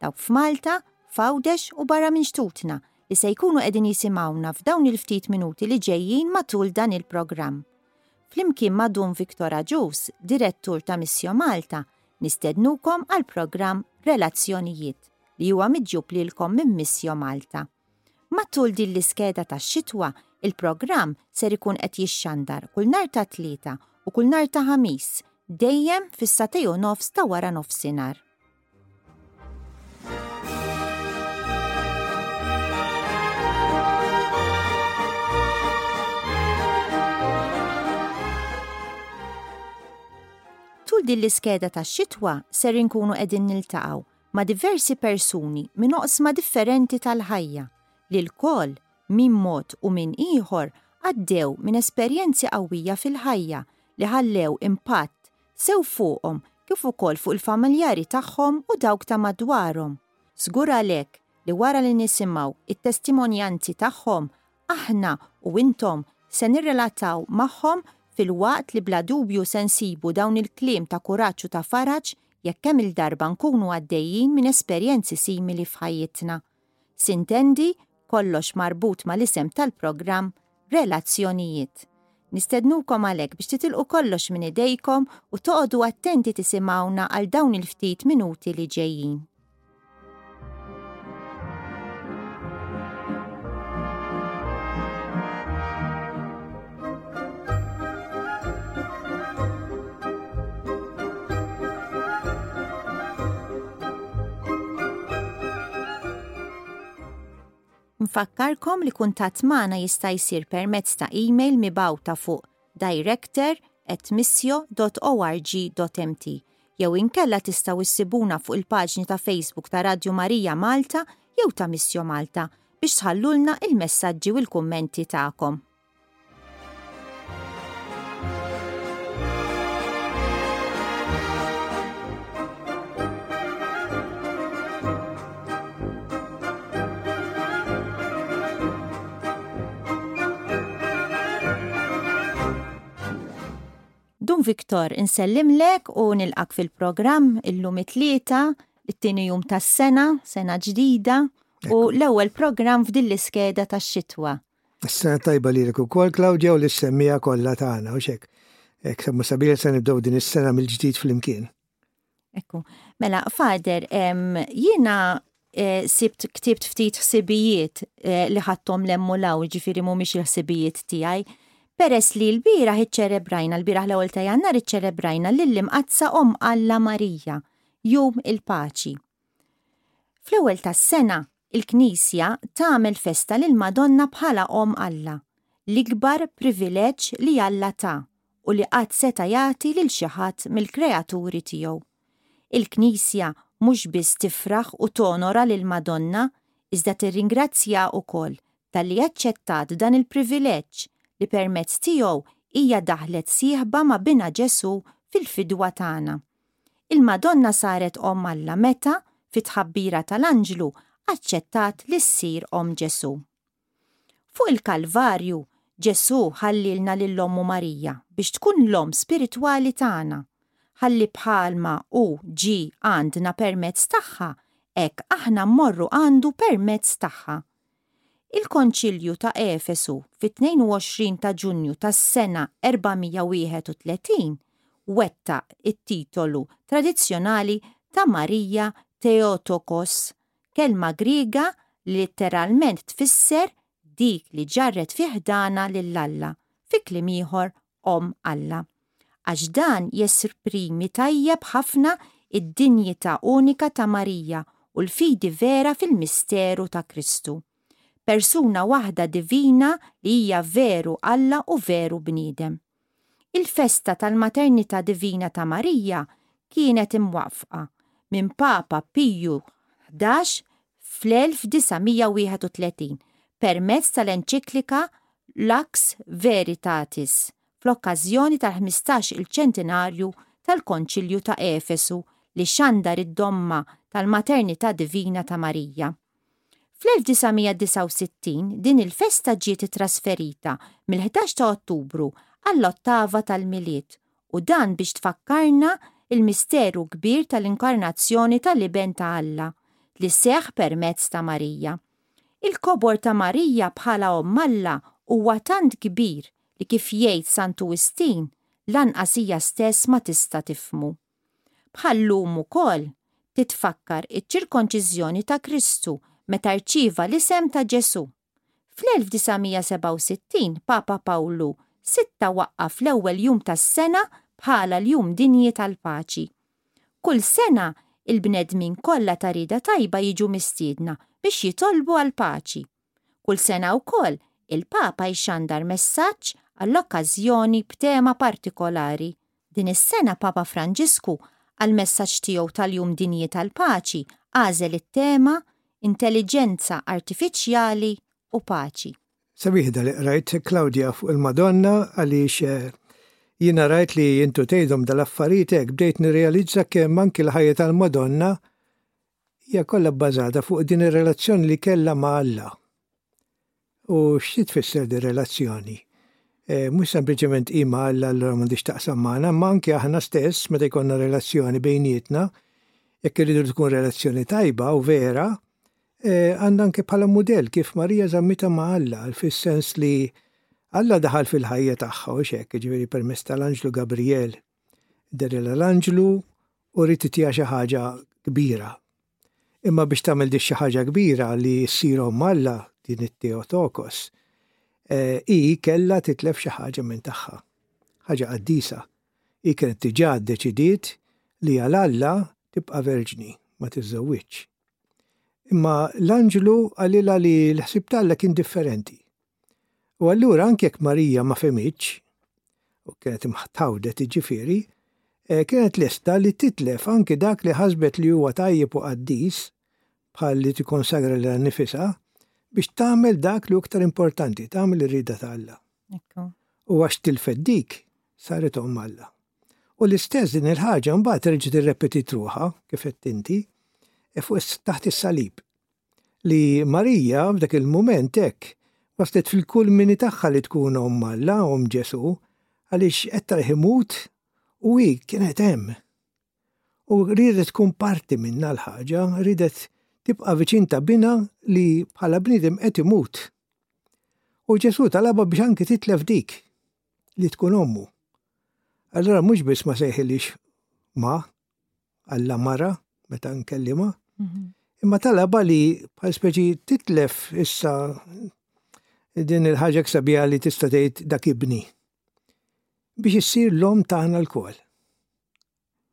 dawk f'Malta, f'Għawdex u barra minn xtutna li se jkunu qegħdin jisimgħuna f'dawn il-ftit minuti li ġejjin matul dan il-programm. Flimkien ma' Dun Viktor Aġus, direttur ta' Missio Malta, nistednukom għal programm Relazzjonijiet li huwa miġjub lilkom minn Missio Malta. Matul din l-iskeda ta' xitwa, il-programm ser ikun qed jixxandar kull nar ta' tlieta u kull nar ta' ħamis, dejjem fis-satej u nofs ta' wara nofsinhar. Tul din l-iskeda ta' xitwa ser inkunu qegħdin niltaqgħu ma' diversi persuni minn oqsma differenti tal-ħajja li l-koll minn mod u minn ieħor għaddew minn esperjenzi qawwija fil-ħajja li ħallew impatt sew fuqhom kif ukoll fuq il-familjari tagħhom u dawk ta' madwarhom. Żgur għalhekk li wara li nisimgħu t-testimonjanzi tagħhom, aħna u intom se nirrelataw magħhom filwaqt li bla dubju se nsibu dawn il-kliem ta' kuraġġ u ta' faraġ jekk kemm-il darba nkunu għaddejjin minn esperjenzi simili f'ħajjitna. Sintendi, kollox marbut mal-isem tal-programm Relazzjonijiet. Nistednukom għalhekk biex titilqu kollox minn idejkom u toqogħdu attenti tisimgħuna għal dawn il-ftit minuti li ġejjin. Nfakkarkom li kuntatt magħna jista' jsir permezz ta' email mibawta fuq director at missio.org.mt jew inkella tistgħu issibuna fuq il-paġni ta' Facebook ta' Radju Marija Malta jew ta' Missio Malta biex tħallulna il-messaġġi u l-kummenti tagħkom. Dun Viktor, insellimlek u nilqak fil-programm illum it-tlieta, it-tieni jum tas-sena, sena ġdida, u l-ewwel programm f'din l-iskeda tax-xitwa. Sena tajba lilek ukoll Claudia u lis-semmiegħa kollha tagħna, hux hekk? Hekk semmu sabiħ se nibdew din is-sena mill-ġdid flimkien. Ekku. Mela, Father, jiena eh, sibt ktibt ftit ħsibijiet eh, li ħadthom lemmu law, ġifiri mhumiex il-ħsibijiet tiegħi. Peress li l-bieraħ iċċelebrajna, l-bieraħ l-ewwel ta' Jannar iċċelebrajna lill-imqadsa Om Alla Marija, jum il-paċi. Fl-ewwel tas-sena, il-Knisja tagħmel festa lil Madonna bħala Omm Alla, l-ikbar privileġġ li Alla ta u li qatt seta' jagħti lil xi ħadd mill-kreaturi tiegħu. Il-Knisja mhux biss tifraħ u tonora lill-Madonna iżda tirringrazzja ukoll talli aċċettat dan il-privileġġ li permezz tiegħu hija daħlet sieħba ma' Binha Ġesù fil-fidwa tagħna. Il-Madonna saret Omm Alla meta, fit-tħabbira tal-anġlu, aċċettat li ssir omm Ġesù. Fuq il-Kalvarju, Ġesù ħallielna lil Ommu Marija biex tkun l-Omm spiritwali tagħna, ħalli bħalma hu ġie għandna permezz tagħha, hekk aħna mmorru għandu permezz tagħha. Il-Konċilju ta' Efesu fit-22 ta' Ġunju tas-sena 431 wettaq it-titolu tradizzjonali ta' Marija Theotokos, kelma Griega li litteralment tfisser dik li ġarret fi ħdanha lil Alla, fi kliem ieħor, Omm Alla, għax dan jesprimi tajjeb ħafna id-dinjità unika ta' Marija u l-fidi vera fil-misteru ta' Kristu. Persuna waħda divina li hija veru Alla u veru bniedem. Il-festa tal-Maternità Divina ta' Marija kienet imwaffqa minn Papa Piju 11 fl-1931 permezz tal-enċiklika Lux Veritatis fl-okkażjoni tal-ħmistax-il ċentinarju tal-Konċilju ta' Efesu li xandar id-domma tal-Maternità Divina ta' Marija. Fl-1969 din il-festa ġiet ittrasferita mill-11 ta' Ottubru għall-ottava tal-Milied u dan biex tfakkarna il-misteru kbir tal-inkarnazzjoni tal-Iben ta' Alla li seħ permezz ta' Marija. Il-kobor ta' Marija bħala Omm Alla huwa tant kbir li kif jgħid Santu Wistin lanqas hija stess ma tista' tifhmu. Bħal-lum ukoll titfakkar iċ-ċirkonċiżjoni ta' Kristu meta rċieva l-isem ta' Ġesù. Fl-1967 Papa Pawlu Sitta waqqaf l-ewwel jum tas-sena bħala l-Jum Dinji tal-Paċi. Kull sena, il-bnedmin kollha ta' rieda tajba jiġu mistiedna biex jitolbu għall-paċi. Kull sena wkoll, il-Papa jxandar messaġġ għall-okkażjoni b'tema partikolari. Din is-sena Papa Franġisku, għall-messaġġ tiegħu tal-Jum Dinji tal-Paċi, għażel it-tema Intelliġenza Artifiċjali u Paċi. Sa wieħda li qrajt Claudia fuq il-Madonna għaliex jiena rajt li intu tgħidhom dal-affarijiet hekk bdejt nirrealizza kemm anki l-ħajja tal-Madonna hija kollha bbażata fuq din ir-relazzjoni li kellha ma' Alla. U x'xi tfisser din relazzjoni? Mhux sempliċement hi ma' Alla allura m'għandhiex taqsam magħna, imma anke aħna stess meta jkollna relazzjoni bejnietna, jekk irridu li tkun relazzjoni tajba u vera, għandha anke bħala mudell kif Marija żammitha ma' Alla, fis-sens li Alla daħal fil-ħajja tagħha, hux hekk, jiġifieri permezz tal-anġlu Gabrijel. Derilha l-anġlu u ried itiha xi ħaġa kbira. Imma biex tagħmel di xi ħaġa kbira li ssir omm Alla, din it-Teotokos, eh, hi kellha titlef xi ħaġa minn tagħha. Ħaġa qaddisa. Hi kienet diġà ddeċidiet li għal Alla tibqa' verġni, ma tiżżewwiġx. Imma l-anġlu qalilha li l-ħsieb t'Alla kien differenti. U allura anke jekk Marija ma fehmitx, u kienet imħtawdet iġifieri, eh, kienet lesta li titlef anke dak li ħasbet li huwa tajjeb u qaddis, bħal li tikkonsagra lilha nnifisha, biex tagħmel dak li iktar importanti, tagħmel ir-rida ta' Alla. U għax tilfed dik, saret om Alla. U l-istess din il-ħaġa mbagħad reġgħet irrepetit ruħha, kif qed inti, e fuq taħt is-salib. li Marija f'dak il-mument hekk waslet fil-kulmini tagħha li tkun Omm Alla, Omm Ġesù, għaliex qed tarah imut u hi kienet hemm. U riedet tkun parti minnha l-ħaġa, riedet tibqa' viċin ta' binha li bħala bniedem qed imut. U Ġesù talabha biex anki titlef dik li tkun ommu. Allura mhux biss ma sejħilix ma, għalla mara meta nkellima, mhm. imma talaba li bħal speċi titlef issa din il-ħaġa ksabija li tista' tgħid dak ibni biex issir l-om tagħna l-kol.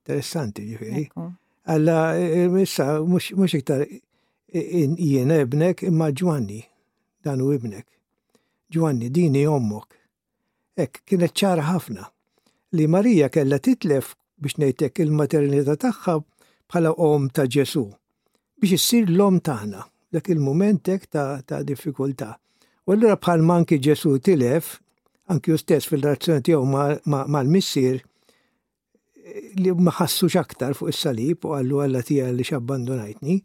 Interessanti ġifieri. Alla eh, issa mhux iktar jien ebnek imma Ġwanni dan u ibnek. Ġwanni dini ommok. Hekk kienet ċara ħafna li Marija kellha titlef biex ngħidlek il-maternità tagħha bħala omm ta' Ġesù biex issir l-omm tagħna dak il-mument hekk ta', ta diffikultà. U allura bħal manki Ġesù tilef, anki u stess fil-razzjoni tiegħu mal-missier, li ma ħassux aktar fuq is-salib u qallu Alla tiegħi li x'abbandunajtni.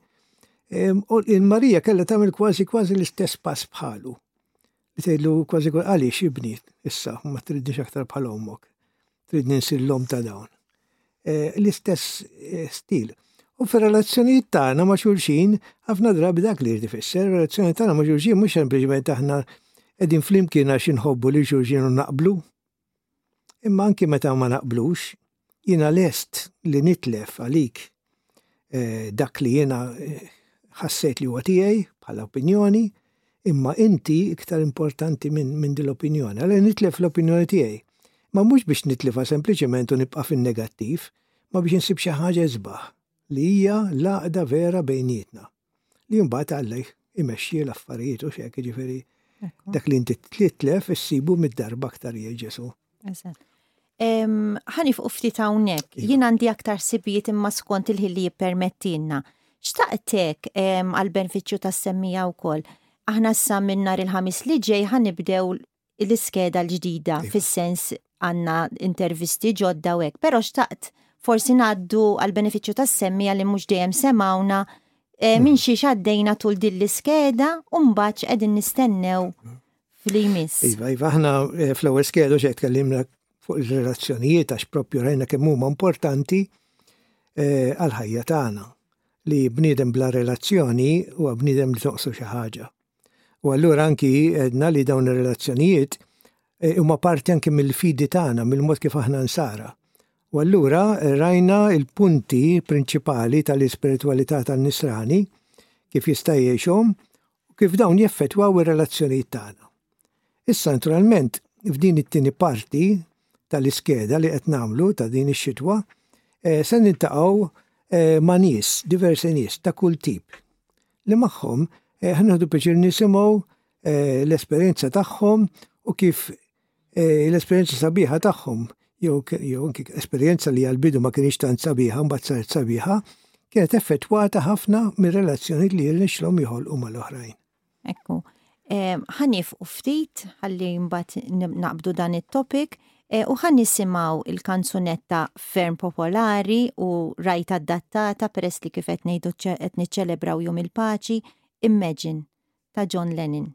U il-Marija kellha tagħmel kważi kważi l-istess pass bħalu. Li tgħidlu kważi kważi għaliex ibni issa ma tridniex aktar bħal ommok. Tridni nsir l-om ta' dawn. E, l-istess e, stil. U fir relazzjonijiet tagħna ma' xulxin, ħafna drabi dak li jfisser, relazzjoni tagħna ma' xulxin mhux sempliċement aħna qegħdin flimkien għax inħobbu li xulxin u naqblu, Imma anki meta ma naqblux, jiena lest li nitlef għalik dak li jiena ħassejt li huwa tiegħi bħala opinjoni, imma inti iktar importanti minn din l-opinjoni. Allura nitlef l-opinjoni tiegħi. Ma mhux biex nitlifha sempliċement u nibqa' fin-negattiv, ma biex insib xi ħaġa isbaħ li hija l-għaqda vera bejnietna. li mbagħad Alla jmexxi l-affarijiet u xek, ġifieri dak li inti tlitlef issibu mid-darba aktar jgħid Ġesu. Ħani fuq ftit hawnhekk, iva. jien għandi aktar sibijiet imma skont il-ħin li jippermettilna. Xtaqtek għal-benfiċċju tas-semmija wkoll. Aħna issa minn nhar il-ħamis li ġej ħanibdew l-iskeda l-ġdida fis-sens għandna intervisti ġodda u hekk, però xtaqt forsi ngħaddu għal benefiċċju tas-semmi għalli mhux dejjem semawna eh, minn mm. xiex għaddejna tul din l-iskeda u mbagħad qegħdin nistennew fli jmiss. Iva, iva, aħna eh, fl-ewwel skeda xejn tkellimna fuq il-relazzjonijiet għax propju rajna kemm huma importanti eh, għal ħajja tagħna li bniedem bla relazzjoni u bniedem li toqsu xi ħaġa. U allura anki għedna li dawn ir-relazzjonijiet eh, huma parti anki mill-fidi tagħna, mill-mod kif aħna nsara. U allura eh, rajna il-punti prinċipali tal-ispiritualità tan-nisrani kif jista' jgħixhom u kif dawn jeffettwaw ir-relazzjonijiet tagħna. Issa naturalment f'din it-tieni parti tal-iskeda li qed nagħmlu ta' din ix-xitwa eh, se nintaqgħu eh, ma' nies, diversi nies ta' kull tip. li magħhom ħnieħdu pjaċir nisimgħu l-esperjenza tagħhom u kif l-esperjenza sabiħa tagħhom jew jew anki esperjenza li għal-bidu ma kienx tant sabiħa mbagħad saret sabiħa, kienet effettwata ħafna mir-relazzjonijiet li jirnexxilhom joħolqu mal-oħrajn. Ekku. Ħanif u ftit, ħalli mbagħad naqbdu dan it-topic, e, u ħan nisimaw il-kanzunetta ferm popolari u rajt adattata peress li kif qed ngħidu qed niċċelebraw jum il-paċi, Imagine ta' John Lennon.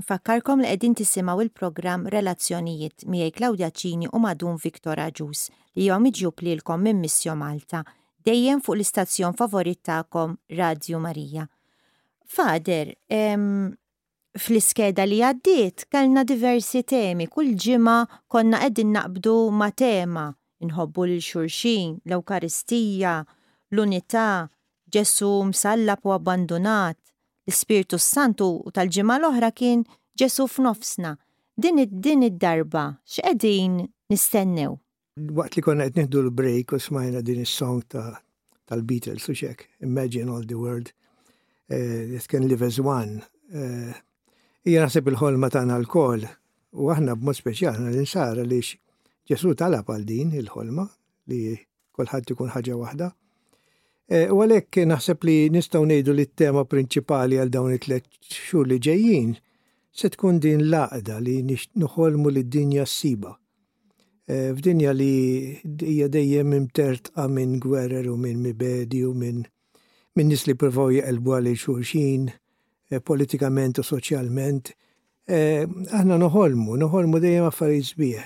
Nfakkarkom li qegħdin tisimgħu il-programm Relazzjonijiet miegħi Claudia Cini u Madun Victor Aġus li jom iġjub lilkom minn Missio Malta dejjem fuq l-istazzjon favorit tagħkom Radio Marija. Fader, fl-iskeda li għaddiet kellna diversi temi, kull ġimgħa konna qegħdin naqbdu ma' tema, inħobbu lil xurxin, l-Ewkaristija, l-unità, Ġesu msallab u abbandunat, L-Ispirtu s-Santu tal-ġimgħa l-oħra kien Ġesù f'nofsna. Din din id-darba x'qegħdin nistennew? Waqt li konna qed nieħdu l-break u smajna din is-song ta' tal-Beatles u xek, Imagine All the World, eh, it can live as one. Eh, hija naħseb il-ħolma tagħna l-kol u aħna b'mod speċjali l-insara li Ġesu talab għal din il-ħolma, li kulħadd ikun ħaġa waħda. E, u għalhekk naħseb li nistgħu ngħidu li t-tema prinċipali għal dawn it-tliet xhur li ġejjin se tkun din l-għaqda li nuħolmu li d-dinja s-siba. E, f'dinja li hija dejjem imtertqa minn gwerer u minn mibedi u minn min nis li provaw jaqelbu għal xulxin, e, politikament u soċjalment, aħna noħolmu, noħolmu dejjem affarijiet sbieħ.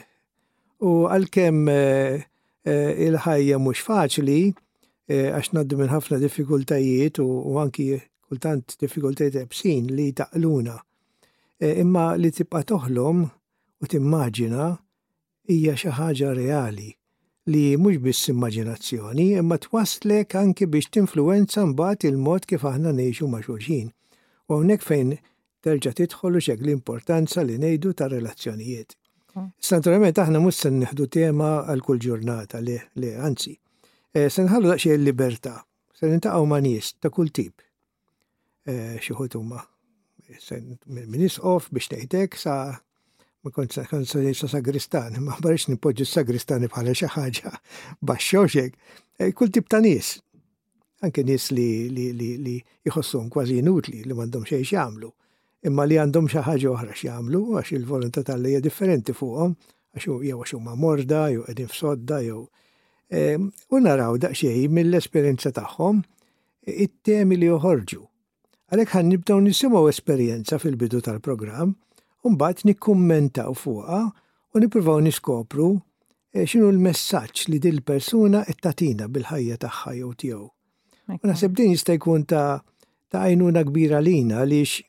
U għalkemm eh, eh, il-ħajja mhux faċli, eh, għax naddu minn ħafna diffikultajiet u anki kultant diffikultajiet ebsin li taqluna. Imma li tibqa' toħlom u timmaġina hija xi ħaġa reali li mhux biss immaġinazzjoni, imma twaslek anki biex tinfluwenza mbagħad il-mod kif aħna ngħixu ma' xulxin. U hawnhekk fejn terġa' tidħol u x'hekk l-importanza li ngħidu tar-relazzjonijiet. Issa naturalment aħna mhux se nieħdu tema għal kull ġurnata li li anzi. Eh, se nħallu daqsxejn il-libertà. Se nintaqgħu ma' nies ta' kull tip. Eh, xi ħut huma minn isqof biex tgħidek sa ma kont sa sagristan, ma barix nipoġġi sagristani bħala xi ħaġa baxxoxek. Eh, kull tip ta' nies. anke nies li jħossuhom kważi inutli li m'għandhom xejn x'jagħmlu, imma li għandhom xi ħaġa oħra x'jagħmlu għax il-volontà t'Alla hija differenti fuqhom għax jew għax huma morda jew qegħdin f'sodda jew e, u naraw daqsxejn mill-esperjenza tagħhom it-temi li joħorġu Għalhekk ħan nibdew nisimgħu esperjenza fil-bidu tal-programm u mbagħad nikkummentaw fuqha u nippruvaw niskopru eh, x'inhu l-messaġġ li din il-persuna qed tagħtina bil-ħajja tagħha jew tiegħu. U naħseb din jista' jkun ta' ta' għajnuna kbira lina għaliex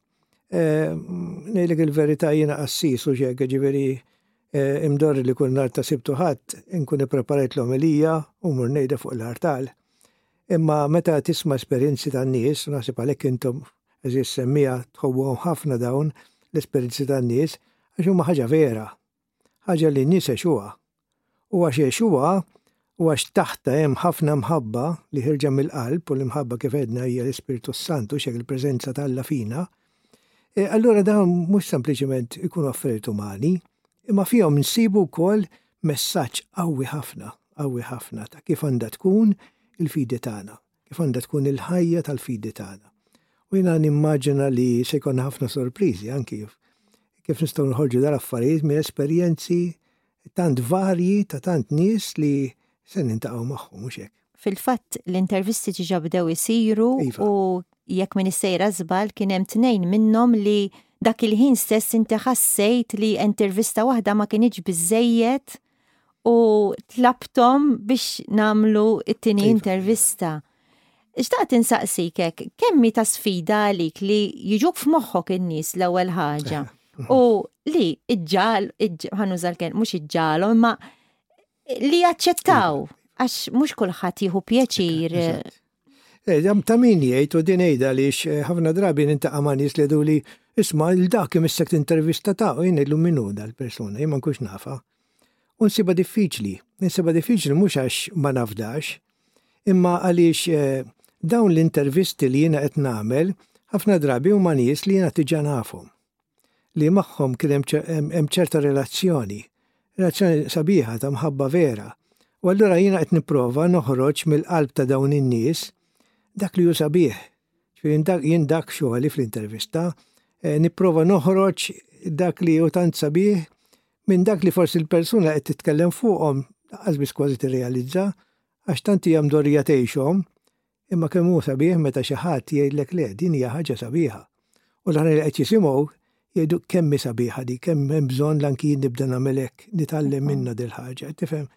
eh, ngħidlek il-verità jiena qassis u xek ġifieri eh, imdorri li kull nhar ta' sibtu ħadd inkun ippreparajt l-omelija u mur ngħidha fuq l-artal. Imma meta tisma' esperjenzi tan-nies, u naħseb għalhekk intom, għeżież semmiegħa, tħobbuhom ħafna dawn l-esperjenzi tan-nies, għax huma ħaġa vera, ħaġa li n-nies għexuha. U għax għexuha, u għax taħtha hemm ħafna mħabba li ħierġa mill-qalb, u l-imħabba kif għedna hija l-Ispirtu s-Santu, x'hekk il-preżenza t'Alla fina, E, allura dawn mhux sempliċement ikunu affarijiet umani, imma fihom nsibu wkoll messaġġ qawwi ħafna, qawwi ħafna ta' kif għandha tkun il-fidi tagħna, kif għandha tkun il-ħajja tal-fidi tagħna. U jiena nimmaġina li se jkun ħafna sorpriżi anki kif nistgħu nħorġu dal-affarijiet minn esperjenzi tant varji ta' tant nies li se nintaqgħu magħhom mhux hekk. Fil-fatt l-intervisti ġiġa bdew isiru iva. u jekk min issejra żbal kien hemm tnejn minnhom li dak il-ħin stess inti ħassejt li intervista waħda ma kienx biżejjed u tlabtom biex namlu it-tieni iva. intervista. Xtaqt insaqsik hekk, kemm hi ta' sfida għalik li jiġuk f'moħħok in-nies l-ewwel ħaġa u li iġġal, ħanuża l-kelm mhux iġġalu, imma li jaċċettaw għax mhux kulħadd jieħu pjaċir. Eh, jam ta' min jgħid u din għida li eh, ħafna drabi nintaqa' ma' nies li li isma' l-dak imissek t-intervista ta' u jien illum minnu dal-persuna, jien ma nkunx nafa. U nsiba diffiċli, nsiba diffiċli mhux għax ma nafdax, Imma għaliex dawn l-intervisti li jiena qed nagħmel ħafna drabi huma nies li jiena diġà nafhom. Li magħhom kien hemm ċerta relazzjoni, relazzjoni sabiħa ta' mħabba vera. U allura jiena qed nipprova noħroġ mill-qalb ta' dawn in-nies dak li hu sabiħ. Jien dak xogħli fl-intervista, eh, nipprova noħroġ dak li hu tant sabiħ minn dak li forsi l-persuna qed titkellem fuqhom laqqas biss kważi tirrealizza għax tant hija mdorrija tgħixhom, imma kemm hu sabiħ meta xi ħadd jgħidlek le din hija ħaġa sabiħa. U l-oħrajn li qed jisimgħu jgħidu kemm hi sabiħa di, kemm hemm bżonn l anki jien nibda nagħmel hekk, nitgħallem minnha dil-ħaġa, tifhem?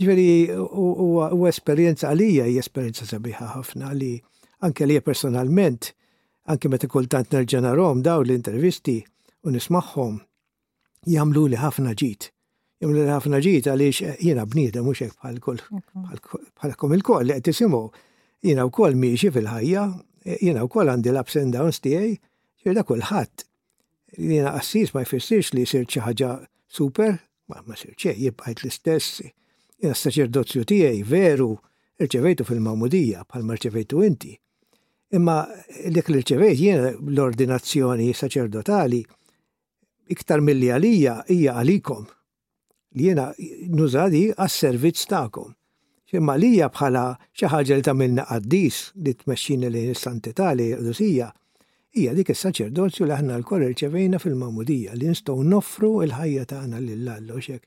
Ġifieri huwa esperjenza għalija hija esperjenza sabiħa ħafna li anke li personalment, anke meta kultant nerġa' narhom daw l-intervisti u nismagħhom jagħmluli ħafna ġid. Jagħmluli ħafna ġid għaliex eh, jiena bniedem mhux hekk bħalkom il-koll li qed tisimgħu. Jiena wkoll miexi fil-ħajja, eh, jiena wkoll għandi l-ups and downs tiegħi, ġiela kulħadd. Jiena qassis ma jfissirx li jsir xi ħaġa super, ma ma sir xejn jibqajt l-istess. Jiena s-saċerdozju tiegħi veru rċevejtu fil-mamudija bħal ma rċevejtu inti. Imma dik li rċevejt jiena l-ordinazzjoni saċerdotali iktar milli għalija hija għalikom, li jiena nuża di għas-servizz tagħkom. X'imma għalija bħala xi ħaġa li tagħmilni qaddis li tmexxini lejn is-santità li qdusija, hija dik is-saċerdozju li aħna lkoll irċevejna fil-magħmudija li nistgħu noffru l-ħajja tagħna lil Alla u x'hekk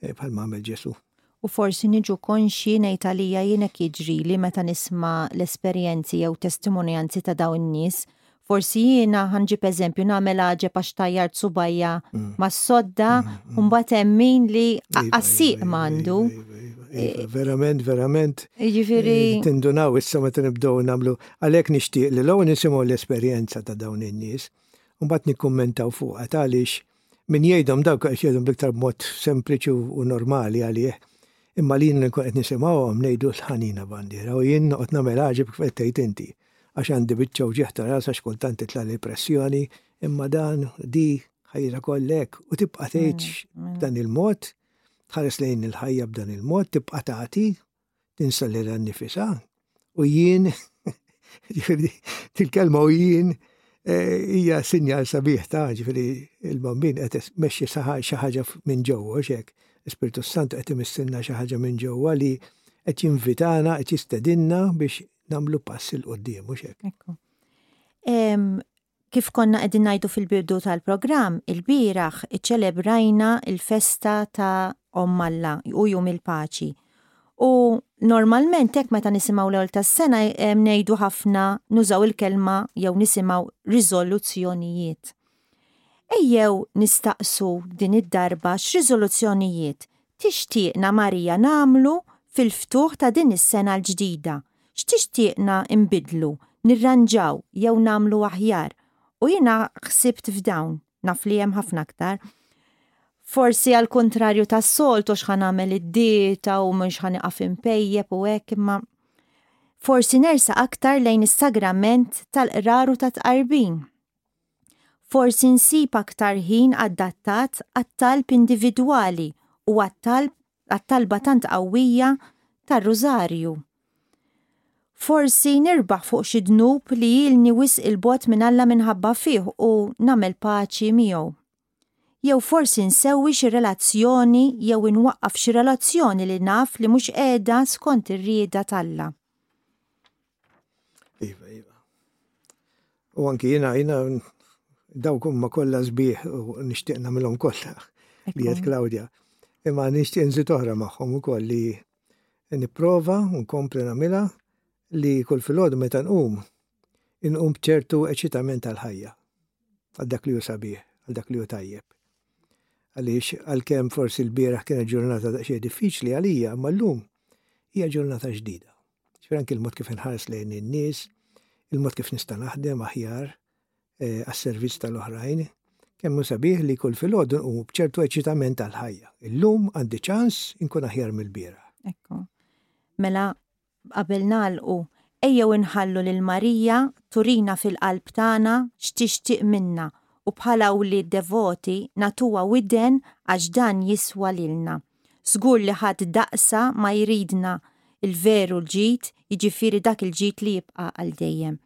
Eh, bħal ma għamel Ġesu. U forsi niġu konxi ngħid għalija jien hekk jiġrili meta nisma' l-esperjenzi jew testimonjanzi ta' dawn in-nies. Forsi jiena ħanġib eżempju nagħmel għaġeb għax tajjart subajja mm. mas-sodda mm, mm. u mbagħad hemm min li iva, qassiq iva, iva, m'għandu. Eh, verament, verament. Ġifiri. Eh, tindunaw issa meta nibdew nagħmlu għalhekk nixtieq li l-ewwel nisimgħu l-esperjenza ta' dawn in-nies u mbagħad nikkummentaw fuqha għaliex Min jgħidhom dawk qed jgħidhom bl-iktar mod sempliċi u normali għalih, imma li jien nkun qed nisimgħuhom ngħidu ħanina bandiera u jien noqgħod nagħmel għaġeb kif qed tgħid inti għax għandi biċċa wġigħ ta' ras għax kultant titlagħli pressjoni imma dan di ħajra kollha hekk u tibqa' tgħid b'dan il-mod tħares lejn il-ħajja b'dan il-mod tibqa' tagħti tinsa lilha nnifisha u jien til-kelma u jien eh, hija sinjal sabiħ ta' ġifieri il-bambin qed mexxi xi ħaġa minn ġewwa xek. Spiritu Santu qed imissilna xi ħaġa minn ġewwa li qed jinvitana, qed jistedinna biex nagħmlu pass il qudiem mhux hekk. Kif konna qegħdin ngħidu fil-bidu tal-programm, ilbieraħ iċċelebrajna l-festa ta' Omm Alla u Jum il-Paċi. U normalment hekk meta nisimgħu l-ewwel tas-sena ngħidu ħafna nużaw il-kelma jew nisimgħu riżoluzzjonijiet. Ejjew nistaqsu din id-darba x'riżoluzzjonijiet tixtieqna Marija nagħmlu fil-ftuħ ta' din is-sena l-ġdida X'tixtieqna nbiddlu, nirranġaw jew nagħmlu aħjar? U jiena ħsibt f'dawn, naf li hemm ħafna aktar. Forsi għal kontrarju tas-soltu x'ħan nagħmel id-dieta u mhux ħan iqaf impejjeb u hekk imma forsi nersa aktar lejn is-sagrament tal-qrar u tat-tqarbin. Forsi nsib aktar ħin adattat għat-talb individwali u għat-talb għat-talba tant qawwija tar-Rużarju. Forsi nirbaħ fuq xi dnub li ilni wisq 'il bogħod minn Alla minħabba fih u nagħmel paċi miegħu. Jew forsi nsewwi xi relazzjoni jew inwaqqaf xi relazzjoni li naf li mhux qiegħda skont ir-rieda t'Alla. Iva, iva. U anki jina, jina, daw kumma kolla zbieħ u nishtiq namilom kolla, li jed Klaudja. Imma nishtiq nżid oħra maħħom u koll li niprofa nkompli namila li kull fil-ħodu meta nqum, nqum bċertu eċitament għal-ħajja, għal dak li ju sabiħ, għal dak li ju tajjeb. Għalix, għal-kem forsi l-biraħ kienet ġurnata da xej diffiċli għalija, ma l-lum hija ġurnata ġdida. Ġifier anki l-mod kif inħares lejn in-nies, il-mod kif nista' naħdem aħjar eh, għas-servizz tal-oħrajn, kemm sabiħ li kull filgħodu nqumu b'ċertu eċitament tal-ħajja. Illum għandi ċans inkun aħjar mill-biera. Ekku. Mela qabel nagħlqu ejjew inħallu lil Marija turina fil-qalb tagħna x'tixtieq minna u bħala wlied devoti natuwa widen għax dan jiswa lilna. Żgur li ħadd daqsa ma jridna il-veru l-ġid, jiġifieri dak il-ġid li jibqa' għal dejjem.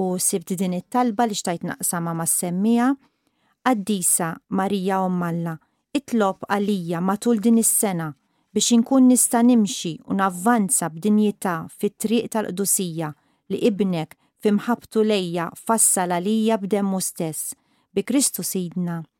U sibt din it-talba li xtajt naqsama ma' semmija. Qaddisa Marija Omm Alla, itlob għalija matul din is-sena biex inkun nista' nimxi u navvanza b'dinjità fit-triq tal-qdusija li Ibnek f'imħabbtu lejja fassal għalija b'demmu stess, bi Kristu Sidna.